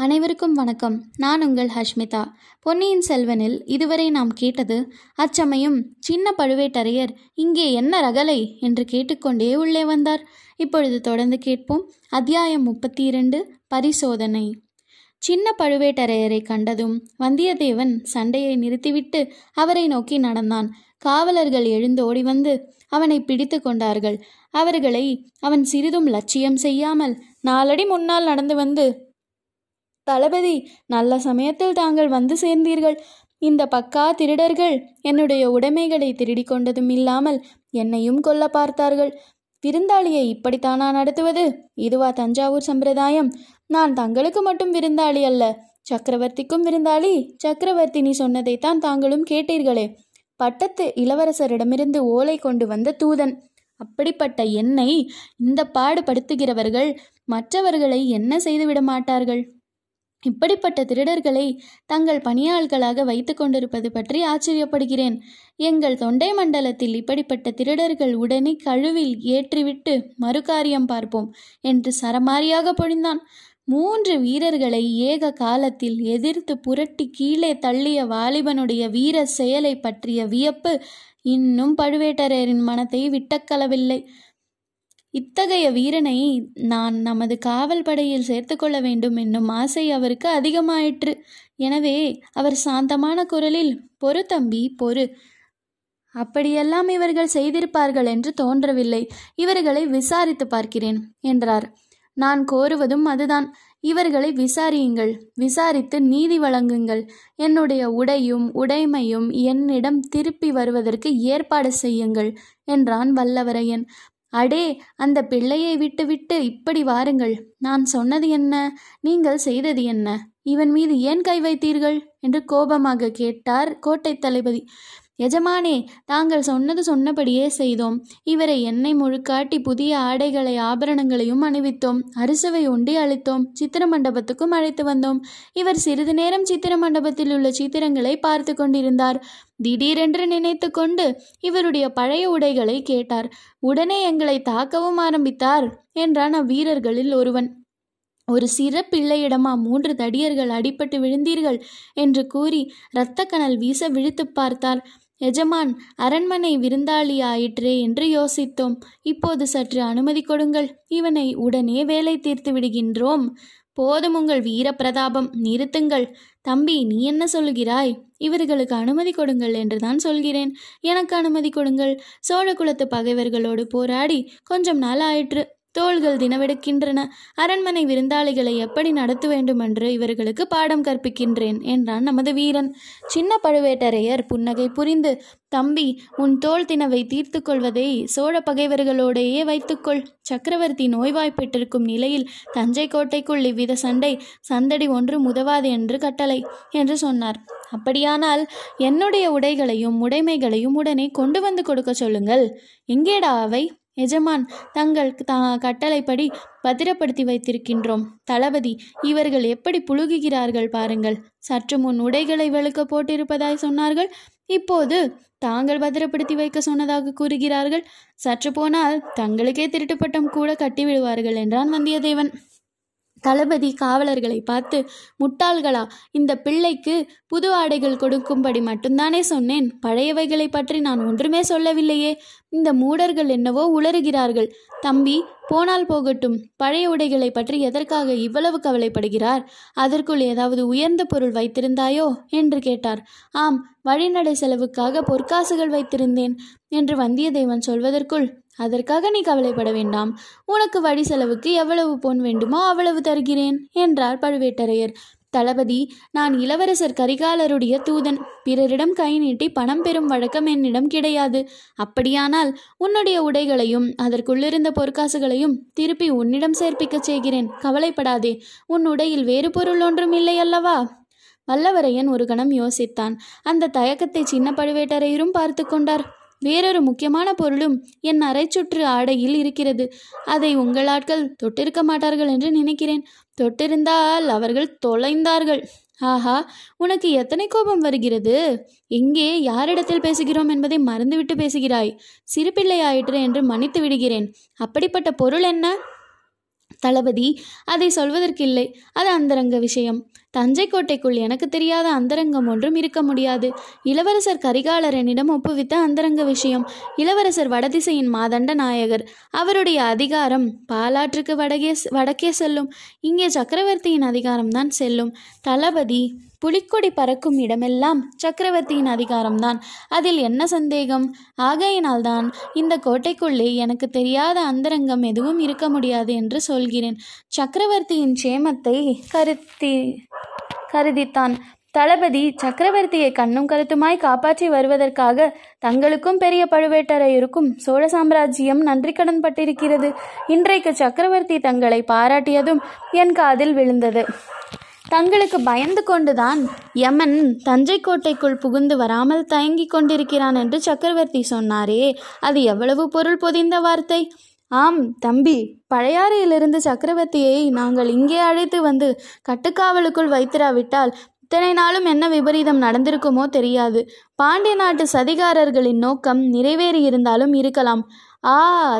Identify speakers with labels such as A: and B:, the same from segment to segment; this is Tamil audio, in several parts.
A: அனைவருக்கும் வணக்கம். நான் உங்கள் ஹஷ்மிதா. பொன்னியின் செல்வனில் இதுவரை நாம் கேட்டது அச்சமயம் சின்ன பழுவேட்டரையர் இங்கே என்ன ரகலை? என்று கேட்டுக்கொண்டே உள்ளே வந்தார். இப்பொழுது தொடர்ந்து கேட்போம். அத்தியாயம் முப்பத்தி இரண்டு பரிசோதனை. சின்ன பழுவேட்டரையரை கண்டதும் வந்தியத்தேவன் சண்டையை நிறுத்திவிட்டு அவரை நோக்கி நடந்தான். காவலர்கள் எழுந்து ஓடி வந்து அவனை பிடித்து கொண்டார்கள். அவர்களை அவன் சிறிதும் லட்சியம் செய்யாமல் நாலடி முன்னால் நடந்து வந்து தளபதி நல்ல சமயத்தில் தாங்கள் வந்து சேர்ந்தீர்கள். இந்த பக்கா திருடர்கள் என்னுடைய உடைமைகளை திருடி கொண்டதும் இல்லாமல் என்னையும் கொல்ல பார்த்தார்கள். விருந்தாளியை இப்படித்தானா நடத்துவது? இதுவா தஞ்சாவூர் சம்பிரதாயம். நான் தங்களுக்கு மட்டும் விருந்தாளி அல்ல சக்கரவர்த்திக்கும் விருந்தாளி. சக்கரவர்த்தினி சொன்னதைத்தான் தாங்களும் கேட்டீர்களே. பட்டத்து இளவரசரிடமிருந்து ஓலை கொண்டு வந்த தூதன். அப்படிப்பட்ட என்னை இந்த பாடுபடுத்துகிறவர்கள் மற்றவர்களை என்ன செய்துவிட மாட்டார்கள்? இப்படிப்பட்ட திருடர்களை தங்கள் பணியாள்களாக வைத்து கொண்டிருப்பது பற்றி ஆச்சரியப்படுகிறேன். எங்கள் தொண்டை மண்டலத்தில் இப்படிப்பட்ட திருடர்கள் உடனே கழுவில் ஏற்றிவிட்டு மறுகாரியம் பார்ப்போம் என்று சரமாரியாக பொழிந்தான். மூன்று வீரர்களை ஏக காலத்தில் எதிர்த்து புரட்டி கீழே தள்ளிய வாலிபனுடைய வீர செயலை பற்றிய வியப்பு இன்னும் பழுவேட்டரையரின் மனத்தை விட்டக்கலவில்லை. இத்தகைய வீரனை நான் நமது காவல் படையில் சேர்த்துக்கொள்ள வேண்டும் என்னும் ஆசை அவருக்கு அதிகமாயிற்று. எனவே அவர் சாந்தமான குரலில் பொறு தம்பி பொறு. அப்படியெல்லாம் இவர்கள் செய்திருப்பார்கள் என்று தோன்றவில்லை. இவர்களை விசாரித்து பார்க்கிறேன் என்றார். நான் கோருவதும் அதுதான். இவர்களை விசாரியுங்கள். விசாரித்து நீதி வழங்குங்கள். என்னுடைய உடையும் உடைமையும் என்னிடம் திருப்பி வருவதற்கு ஏற்பாடு செய்யுங்கள் என்றான் வல்லவரையன். அடே அந்த பிள்ளையை விட்டுவிட்டு இப்படி வாருங்கள். நான் சொன்னது என்ன? நீங்கள் செய்தது என்ன? இவன் மீது ஏன் கை வைத்தீர்கள்? என்று கோபமாக கேட்டார் கோட்டை தளபதி. எஜமானே தாங்கள் சொன்னது சொன்னபடியே செய்தோம். இவரை எண்ணெய் முழுக்காட்டி புதிய ஆடைகளை ஆபரணங்களையும் அணிவித்தோம். அரிசவை உண்டி அளித்தோம். சித்திர மண்டபத்துக்கும் அழைத்து வந்தோம். இவர் சிறிது நேரம் சித்திர மண்டபத்தில் உள்ள சித்திரங்களை பார்த்து கொண்டிருந்தார். திடீரென்று நினைத்து கொண்டு இவருடைய பழைய உடைகளை கேட்டார். உடனே எங்களை தாக்கவும் ஆரம்பித்தார் என்றான் அவ்வீரர்களில் ஒருவன். ஒரு சிறு பிள்ளையிடமா மூன்று தடியர்கள் அடிபட்டு விழுந்தீர்கள் என்று கூறி இரத்தக்கணல் வீச விழித்து பார்த்தார். எஜமான் அரண்மனை விருந்தாளியாயிற்றே என்று யோசித்தோம். இப்போது சற்று அனுமதி கொடுங்கள். இவனை உடனே வேலை தீர்த்து விடுகின்றோம். போதும் உங்கள் வீரப்பிரதாபம். நிறுத்துங்கள். தம்பி நீ என்ன சொல்லுகிறாய் இவர்களுக்கு அனுமதி கொடுங்கள் என்றுதான் சொல்கிறேன். எனக்கு அனுமதி கொடுங்கள். சோழ குலத்து பகைவர்களோடு போராடி கொஞ்சம் நாள் ஆயிற்று தோள்கள் தினவெடுக்கின்றன அரண்மனை விருந்தாளிகளை எப்படி நடத்த வேண்டுமென்று இவர்களுக்கு பாடம் கற்பிக்கின்றேன் என்றான் நமது வீரன். சின்ன பழுவேட்டரையர் புன்னகை புரிந்து தம்பி உன் தோல் தினவை தீர்த்து கொள்வதை சோழ பகைவர்களோடையே வைத்துக்கொள். சக்கரவர்த்தி நோய்வாய்ப்பெற்றிருக்கும் நிலையில் தஞ்சை கோட்டைக்குள் இவ்வித சண்டை சந்தடி ஒன்று முதவாது என்று கட்டளை என்று சொன்னார். அப்படியானால் என்னுடைய உடைகளையும் உடைமைகளையும் உடனே கொண்டு வந்து கொடுக்க சொல்லுங்கள். எங்கேடா அவை? எஜமான் தங்கள் த கட்டளைப்படி பத்திரப்படுத்தி வைத்திருக்கின்றோம். தளபதி இவர்கள் எப்படி புழுகுகிறார்கள் பாருங்கள். சற்று முன் உடைகளை வெளுக்க போட்டிருப்பதாய் சொன்னார்கள். இப்போது தாங்கள் பத்திரப்படுத்தி வைக்க சொன்னதாக கூறுகிறார்கள். சற்று போனால் தங்களுக்கே திருட்டுப்பட்டம் கூட கட்டிவிடுவார்கள் என்றான் வந்தியத்தேவன். தளபதி காவலர்களை பார்த்து முட்டாள்களா இந்த பிள்ளைக்கு புது ஆடைகள் கொடுக்கும்படி மட்டும்தானே சொன்னேன். பழையவைகளை பற்றி நான் ஒன்றுமே சொல்லவில்லையே. இந்த மூடர்கள் என்னவோ உளறுகிறார்கள். தம்பி போனால் போகட்டும். பழைய உடைகளை பற்றி எதற்காக இவ்வளவு கவலைப்படுகிறார்? அதற்குள் ஏதாவது உயர்ந்த பொருள் வைத்திருந்தாயோ? என்று கேட்டார். ஆம் வழிநடை செலவுக்காக பொற்காசுகள் வைத்திருந்தேன் என்று வந்தியத்தேவன் சொல்வதற்குள் அதற்காக நீ கவலைப்பட வேண்டாம். உனக்கு வழி செலவுக்கு எவ்வளவு பொன் வேண்டுமோ அவ்வளவு தருகிறேன் என்றார் பழுவேட்டரையர். தளபதி நான் இளவரசர் கரிகாலருடைய தூதன். பிறரிடம் கை நீட்டி பணம் பெறும் வழக்கம் என்னிடம் கிடையாது. அப்படியானால் உன்னுடைய உடைகளையும் அதற்குள்ளிருந்த பொற்காசுகளையும் திருப்பி உன்னிடம் சேர்ப்பிக்கச் செய்கிறேன். கவலைப்படாதே. உன் உடையில் வேறு பொருள் ஒன்றும் இல்லை அல்லவா? வல்லவரையன் ஒரு கணம் யோசித்தான். அந்த தயக்கத்தை சின்ன பழுவேட்டரையரும் பார்த்து கொண்டார். வேறொரு முக்கியமான பொருளும் என் அரைச்சுற்று ஆடையில் இருக்கிறது. அதை உங்கள் ஆட்கள் தொட்டிருக்க மாட்டார்கள் என்று நினைக்கிறேன். தொட்டிருந்தால் அவர்கள் தொலைந்தார்கள். ஆஹா உனக்கு எத்தனை கோபம் வருகிறது? எங்கே யாரிடத்தில் பேசுகிறோம் என்பதை மறந்துவிட்டு பேசுகிறாய். சிறுபிள்ளை ஆயிற்று என்று மன்னித்து விடுகிறேன். அப்படிப்பட்ட பொருள் என்ன? தளபதி அதை சொல்வதற்கில்லை. அது அந்தரங்க விஷயம். தஞ்சை கோட்டைக்குள் எனக்கு தெரியாத அந்தரங்கம் ஒன்றும் இருக்க முடியாது. இளவரசர் கரிகாலரனிடம் ஒப்புவித்த அந்தரங்க விஷயம். இளவரசர் வடதிசையின் மாதண்ட நாயகர். அவருடைய அதிகாரம் பாலாற்றுக்கு வடகே வடக்கே செல்லும். இங்கே சக்கரவர்த்தியின் அதிகாரம்தான் செல்லும். தளபதி புலிக்கொடி பறக்கும் இடமெல்லாம் சக்கரவர்த்தியின் அதிகாரம்தான் அதில் என்ன சந்தேகம்? ஆகையினால்தான் இந்த கோட்டைக்குள்ளே எனக்கு தெரியாத அந்தரங்கம் எதுவும் இருக்க முடியாது என்று சொல்கிறேன். சக்கரவர்த்தியின் சேமத்தை கருத்தி கருதித்தான். தளபதி சக்கரவர்த்தியை கண்ணும் கருத்துமாய் காப்பாற்றி வருவதற்காக தங்களுக்கும் பெரிய பழுவேட்டரையருக்கும் சோழ சாம்ராஜ்யம் நன்றி கடன் பட்டிருக்கிறது. இன்றைக்கு சக்கரவர்த்தி தங்களை பாராட்டியதும் என் காதில் விழுந்தது. தங்களுக்கு பயந்து கொண்டுதான் யமன் தஞ்சை கோட்டைக்குள் புகுந்து வராமல் தயங்கிக் கொண்டிருக்கிறான் என்று சக்கரவர்த்தி சொன்னாரே. அது எவ்வளவு பொருள் பொதிந்த வார்த்தை? ஆம் தம்பி. பழையாறையிலிருந்து சக்கரவர்த்தியை நாங்கள் இங்கே அழைத்து வந்து கட்டுக்காவலுக்குள் வைத்திராவிட்டால் இத்தனை நாளும் என்ன விபரீதம் நடந்திருக்குமோ தெரியாது. பாண்டிய நாட்டு சதிகாரர்களின் நோக்கம் நிறைவேறி இருந்தாலும் இருக்கலாம். ஆ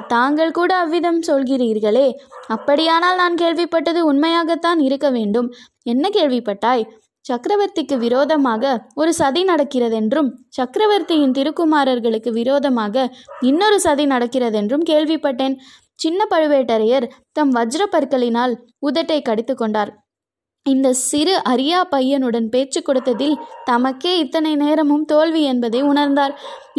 A: தாங்கள் கூட அவ்விதம் சொல்கிறீர்களே. அப்படியானால் நான் கேள்விப்பட்டது உண்மையாகத்தான் இருக்க வேண்டும். என்ன கேள்விப்பட்டாய்? சக்கரவர்த்திக்கு விரோதமாக ஒரு சதி நடக்கிறதென்றும் சக்கரவர்த்தியின் திருக்குமாரர்களுக்கு விரோதமாக இன்னொரு சதி நடக்கிறதென்றும் கேள்விப்பட்டேன். சின்ன பழுவேட்டரையர் தம் வஜ்ர பற்களினால் உதட்டை கடித்து கொண்டார். இந்த சிறு அரியா பையனுடன் பேச்சு கொடுத்ததில் தமக்கே இத்தனை நேரமும் தோல்வி என்பதை உணர்ந்தார்.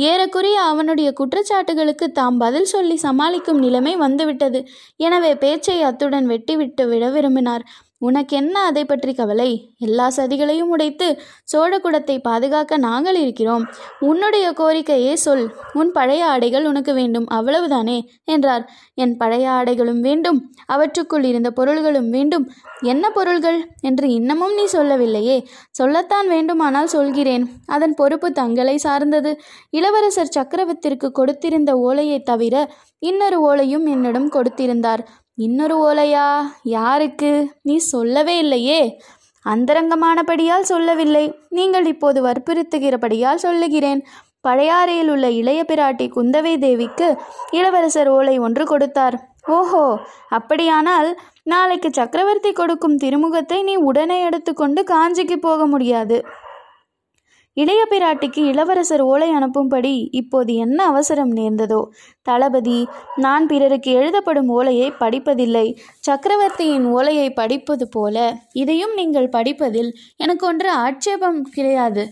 A: ஏறக்குறைய அவனுடைய குற்றச்சாட்டுகளுக்கு தாம் பதில் சொல்லி சமாளிக்கும் நிலைமை வந்துவிட்டது. எனவே பேச்சை அத்துடன் வெட்டிவிட்டு விட விரும்பினார். உனக்கென்ன அதை பற்றி கவலை? எல்லா சதிகளையும் உடைத்து சோழகுடத்தை பாதுகாக்க நாங்கள் இருக்கிறோம். உன்னுடைய கோரிக்கையே சொல். உன் பழைய ஆடைகள் உனக்கு வேண்டும். அவ்வளவுதானே? என்றார். என் பழைய ஆடைகளும் வேண்டும். அவற்றுக்குள் இருந்த பொருள்களும் வேண்டும். என்ன பொருள்கள்? என்று இன்னமும் நீ சொல்லவில்லையே. சொல்லத்தான் வேண்டுமானால் சொல்கிறேன். அதன் பொறுப்பு தங்களை சார்ந்தது. இளவரசர் சக்கரவர்த்திற்கு கொடுத்திருந்த ஓலையை தவிர இன்னொரு ஓலையும் என்னிடம் கொடுத்திருந்தார். இன்னொரு ஓலையா? யாருக்கு? நீ சொல்லவே இல்லையே. அந்தரங்கமானபடியால் சொல்லவில்லை. நீங்கள் இப்போது வற்புறுத்துகிறபடியால் சொல்லுகிறேன். பழையாறையில் உள்ள இளைய பிராட்டி குந்தவை தேவிக்கு இளவரசர் ஓலை ஒன்று கொடுத்தார். ஓஹோ! அப்படியானால் நாளைக்கு சக்கரவர்த்தி கொடுக்கும் திருமுகத்தை நீ உடனே எடுத்துக்கொண்டு காஞ்சிக்கு போக முடியாது. இளைய பிராட்டிக்கு இளவரசர் ஓலை அனுப்பும்படி இப்போது என்ன அவசரம் நேர்ந்ததோ? தளபதி நான் பிறருக்கு எழுதப்படும் ஓலையை படிப்பதில்லை. சக்கரவர்த்தியின் ஓலையை படிப்பது போல இதையும் நீங்கள் படிப்பதில் எனக்கு ஒன்று ஆட்சேபம் கிடையாது.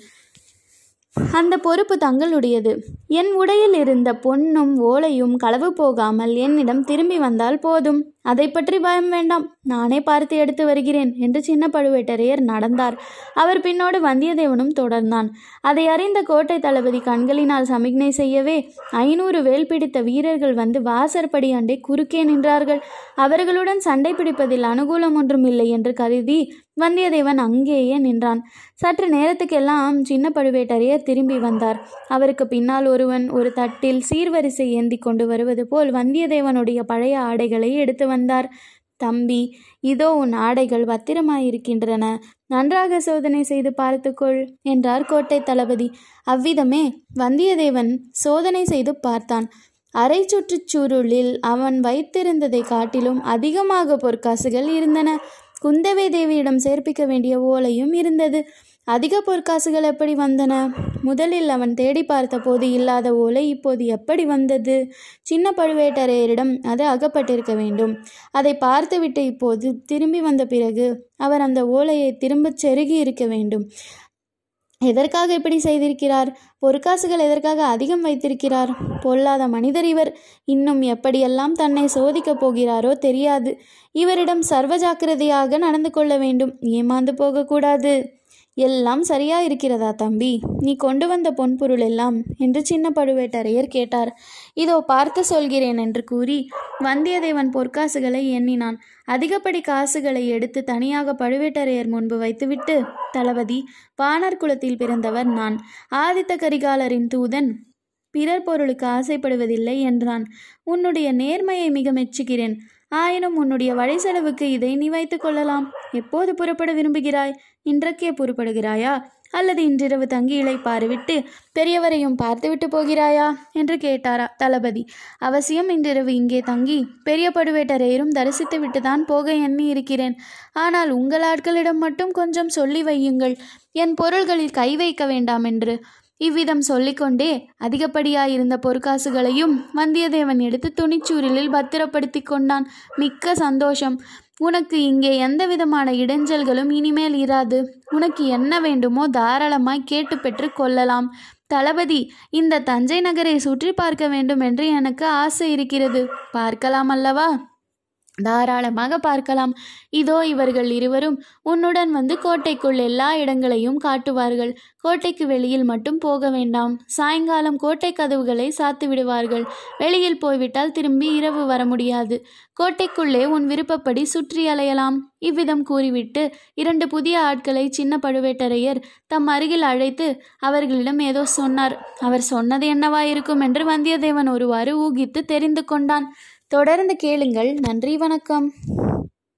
A: அந்த பொறுப்பு தங்களுடையது. என் உடையில் இருந்த பொன்னும் ஓலையும் களவு போகாமல் என்னிடம் திரும்பி வந்தால் போதும். அதை பற்றி பயம் வேண்டாம். நானே பார்த்து எடுத்து வருகிறேன் என்று சின்ன பழுவேட்டரையர் நடந்தார். அவர் பின்னோடு வந்தியத்தேவனும் தொடர்ந்தான். அதை அறிந்த கோட்டை தளபதி கண்களினால் சமிக்ஞை செய்யவே ஐநூறு வேல் பிடித்த வீரர்கள் வந்து வாசற்படி அண்டை குறுக்கே நின்றார்கள். அவர்களுடன் சண்டை பிடிப்பதில் அனுகூலம் ஒன்றும் இல்லை என்று கருதி வந்தியத்தேவன் அங்கேயே நின்றான். சற்று நேரத்துக்கெல்லாம் சின்ன பழுவேட்டரையர் திரும்பி வந்தார். அவருக்கு பின்னால் ஒருவன் ஒரு தட்டில் சீர்வரிசை ஏந்தி கொண்டு வருவது போல் வந்தியத்தேவனுடைய பழைய ஆடைகளை எடுத்து வந்தார். தம்பி இதோ உன் ஆடைகள் பத்திரமாயிருக்கின்றன. நன்றாக சோதனை செய்து பார்த்துக்கொள் என்றார் கோட்டை தளபதி. அவ்விதமே வந்தியத்தேவன் சோதனை செய்து பார்த்தான். அரை சுற்றுச்சூருளில் அவன் வைத்திருந்ததை காட்டிலும் அதிகமாக பொற்காசுகள் இருந்தன. குந்தவை தேவியிடம் சேர்ப்பிக்க வேண்டிய ஓலையும் இருந்தது. அதிக பொற்காசுகள் எப்படி வந்தன? முதலில் அவன் தேடி பார்த்தபோது இல்லாத ஓலை இப்போது எப்படி வந்தது? சின்ன பழுவேட்டரையரிடம் அது அகப்பட்டிருக்க வேண்டும். அதை பார்த்துவிட்டு இப்போது திரும்பி வந்த பிறகு அவர் அந்த ஓலையை திரும்பச் செருகி இருக்க வேண்டும். எதற்காக இப்படி செய்திருக்கிறார்? பொற்காசுகள் எதற்காக அதிகம் வைத்திருக்கிறார்? பொல்லாத மனிதர் இவர். இன்னும் எப்படியெல்லாம் தன்னை சோதிக்கப் போகிறாரோ தெரியாது. இவரிடம் சர்வ ஜாக்கிரதையாக நடந்து கொள்ள வேண்டும். ஏமாந்து போகக்கூடாது எல்லாம் சரியா இருக்கிறதா தம்பி? நீ கொண்டு வந்த பொன்பொருள் எல்லாம் என்று சின்ன பழுவேட்டரையர் கேட்டார். இதோ பார்த்து சொல்கிறேன் என்று கூறி வந்தியத்தேவன் பொற்காசுகளை எண்ணினான். அதிகப்படி காசுகளை எடுத்து தனியாக பழுவேட்டரையர் முன்பு வைத்துவிட்டு தளபதி வானர் குலத்தில் பிறந்தவர் நான். ஆதித்த கரிகாலரின் தூதன் பிறர் பொருளுக்கு ஆசைப்படுவதில்லை என்றான். உன்னுடைய நேர்மையை மிக மெச்சுகிறேன். ஆயினும் உன்னுடைய வழி செலவுக்கு இதை நீ வைத்துக் கொள்ளலாம். எப்போது புறப்பட விரும்புகிறாய்? இன்றைக்கே புறப்படுகிறாயா? அல்லது இன்றிரவு தங்கி இளைப்பாறு விட்டு பெரியவரையும் பார்த்துவிட்டு போகிறாயா? என்று கேட்டாரா தளபதி. அவசியம் இன்றிரவு இங்கே தங்கி பெரிய பழுவேட்டரையரும் தரிசித்து விட்டுதான் போக எண்ணி இருக்கிறேன். ஆனால் உங்கள் ஆட்களிடம் மட்டும் கொஞ்சம் சொல்லி வையுங்கள். என் பொருள்களில் கை வைக்க வேண்டாம் என்று. இவ்விதம் சொல்லிக்கொண்டே அதிகப்படியாயிருந்த பொற்காசுகளையும் வந்தியத்தேவன் எடுத்து துணிச்சூரிலில் பத்திரப்படுத்தி கொண்டான். மிக்க சந்தோஷம். உனக்கு இங்கே எந்த விதமான இடைஞ்சல்களும் இனிமேல் இராது. உனக்கு என்ன வேண்டுமோ தாராளமாய் கேட்டு பெற்று கொள்ளலாம். தளபதி இந்த தஞ்சை நகரை சுற்றி பார்க்க வேண்டும் என்று எனக்கு ஆசை இருக்கிறது. பார்க்கலாம் அல்லவா? தாராளமாக பார்க்கலாம். இதோ இவர்கள் இருவரும் உன்னுடன் வந்து கோட்டைக்குள் எல்லா இடங்களையும் காட்டுவார்கள். கோட்டைக்கு வெளியில் மட்டும் போக வேண்டாம். சாயங்காலம் கோட்டை கதவுகளை சாத்து விடுவார்கள். வெளியில் போய்விட்டால் திரும்பி இரவு வர முடியாது. கோட்டைக்குள்ளே உன் விருப்பப்படி சுற்றி அலையலாம். இவ்விதம் கூறிவிட்டு இரண்டு புதிய ஆட்களை சின்ன பழுவேட்டரையர் தம் அருகில் அழைத்து அவர்களிடம் ஏதோ சொன்னார். அவர் சொன்னது என்னவா இருக்கும் என்று வந்தியத்தேவன் ஒருவாறு ஊகித்து தெரிந்து கொண்டான். தொடர்ந்து கேளுங்கள். நன்றி வணக்கம்.